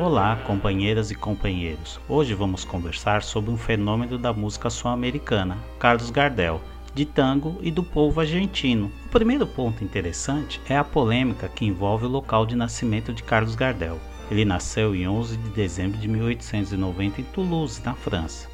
Olá, companheiras e companheiros. Hoje vamos conversar sobre um fenômeno da música sul-americana, Carlos Gardel, de tango e do povo argentino. O primeiro ponto interessante é a polêmica que envolve o local de nascimento de Carlos Gardel. Ele nasceu em 11 de dezembro de 1890 em Toulouse, na França.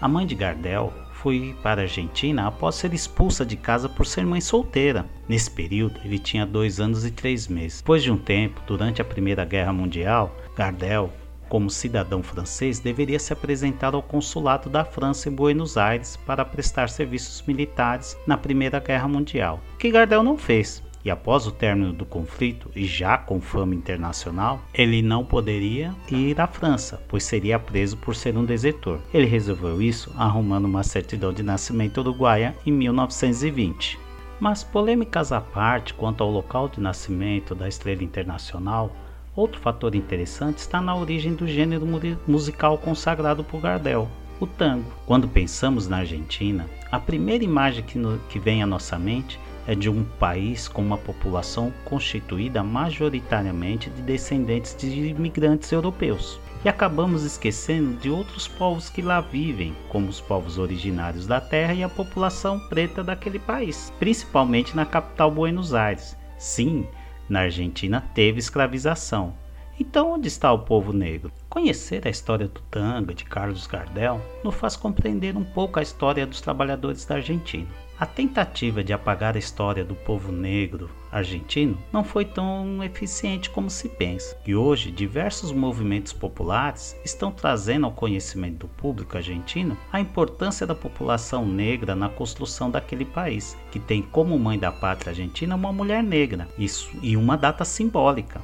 A mãe de Gardel foi para a Argentina após ser expulsa de casa por ser mãe solteira. Nesse período, ele tinha dois anos e três meses. Depois de um tempo, durante a Primeira Guerra Mundial, Gardel como cidadão francês, deveria se apresentar ao consulado da França em Buenos Aires para prestar serviços militares na Primeira Guerra Mundial, que Gardel não fez. E após o término do conflito, e já com fama internacional, ele não poderia ir à França, pois seria preso por ser um desertor. Ele resolveu isso arrumando uma certidão de nascimento uruguaia em 1920. Mas polêmicas à parte quanto ao local de nascimento da estrela internacional, Outro fator interessante está na origem do gênero musical consagrado por Gardel, o tango. Quando pensamos na Argentina, a primeira imagem que, no, que vem à nossa mente é de um país com uma população constituída majoritariamente de descendentes de imigrantes europeus. E acabamos esquecendo de outros povos que lá vivem, como os povos originários da terra e a população preta daquele país, principalmente na capital Buenos Aires. Sim, na Argentina teve escravização. Então, onde está o povo negro? Conhecer a história do tango de Carlos Gardel nos faz compreender um pouco a história dos trabalhadores da Argentina. A tentativa de apagar a história do povo negro argentino não foi tão eficiente como se pensa, e hoje diversos movimentos populares estão trazendo ao conhecimento do público argentino a importância da população negra na construção daquele país, que tem como mãe da pátria argentina uma mulher negra, isso e uma data simbólica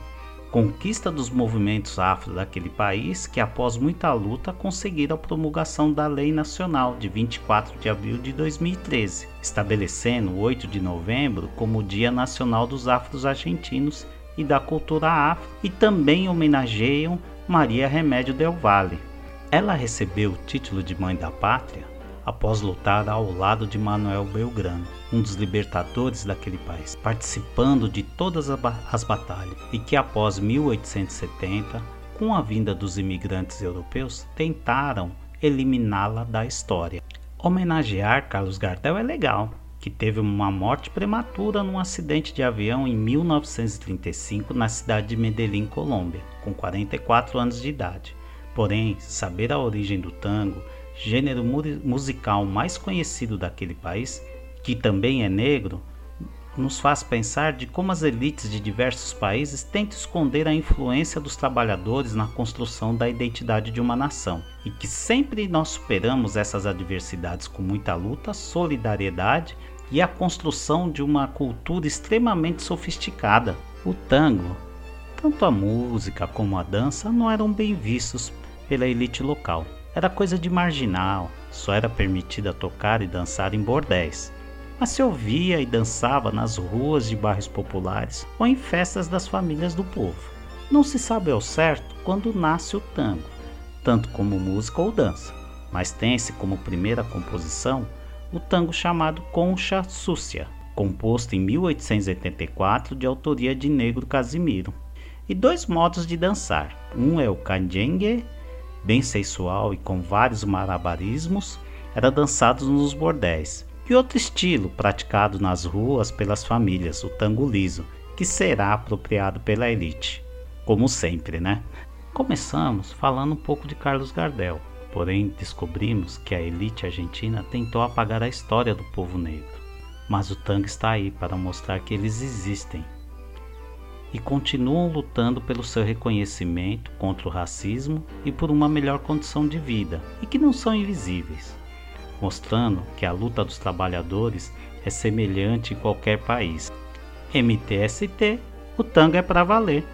conquista dos movimentos afro daquele país que, após muita luta, conseguiram a promulgação da Lei Nacional de 24 de abril de 2013, estabelecendo o 8 de novembro como o Dia Nacional dos Afros Argentinos e da Cultura Afro, e também homenageiam Maria Remédio Del Valle. Ela recebeu o título de Mãe da Pátria após lutar ao lado de Manuel Belgrano, um dos libertadores daquele país, participando de todas as batalhas, e que após 1870, com a vinda dos imigrantes europeus, tentaram eliminá-la da história. Homenagear Carlos Gardel é legal, que teve uma morte prematura num acidente de avião em 1935 na cidade de Medellín, Colômbia, com 44 anos de idade. Porém, saber a origem do tango gênero musical mais conhecido daquele país, que também é negro, nos faz pensar de como as elites de diversos países tentam esconder a influência dos trabalhadores na construção da identidade de uma nação, e que sempre nós superamos essas adversidades com muita luta, solidariedade e a construção de uma cultura extremamente sofisticada. O tango, tanto a música como a dança, não eram bem vistos pela elite local era coisa de marginal, só era permitida tocar e dançar em bordéis. Mas se ouvia e dançava nas ruas de bairros populares ou em festas das famílias do povo. Não se sabe ao certo quando nasce o tango, tanto como música ou dança, mas tem-se como primeira composição o tango chamado Concha Súcia, composto em 1884 de autoria de Negro Casimiro. E dois modos de dançar, um é o canjengue bem sensual e com vários malabarismos, era dançado nos bordéis. E outro estilo, praticado nas ruas pelas famílias, o tango liso, que será apropriado pela elite. Como sempre, né? Começamos falando um pouco de Carlos Gardel, porém descobrimos que a elite argentina tentou apagar a história do povo negro. Mas o tango está aí para mostrar que eles existem e continuam lutando pelo seu reconhecimento contra o racismo e por uma melhor condição de vida, e que não são invisíveis, mostrando que a luta dos trabalhadores é semelhante em qualquer país. MTST, o tango é para valer.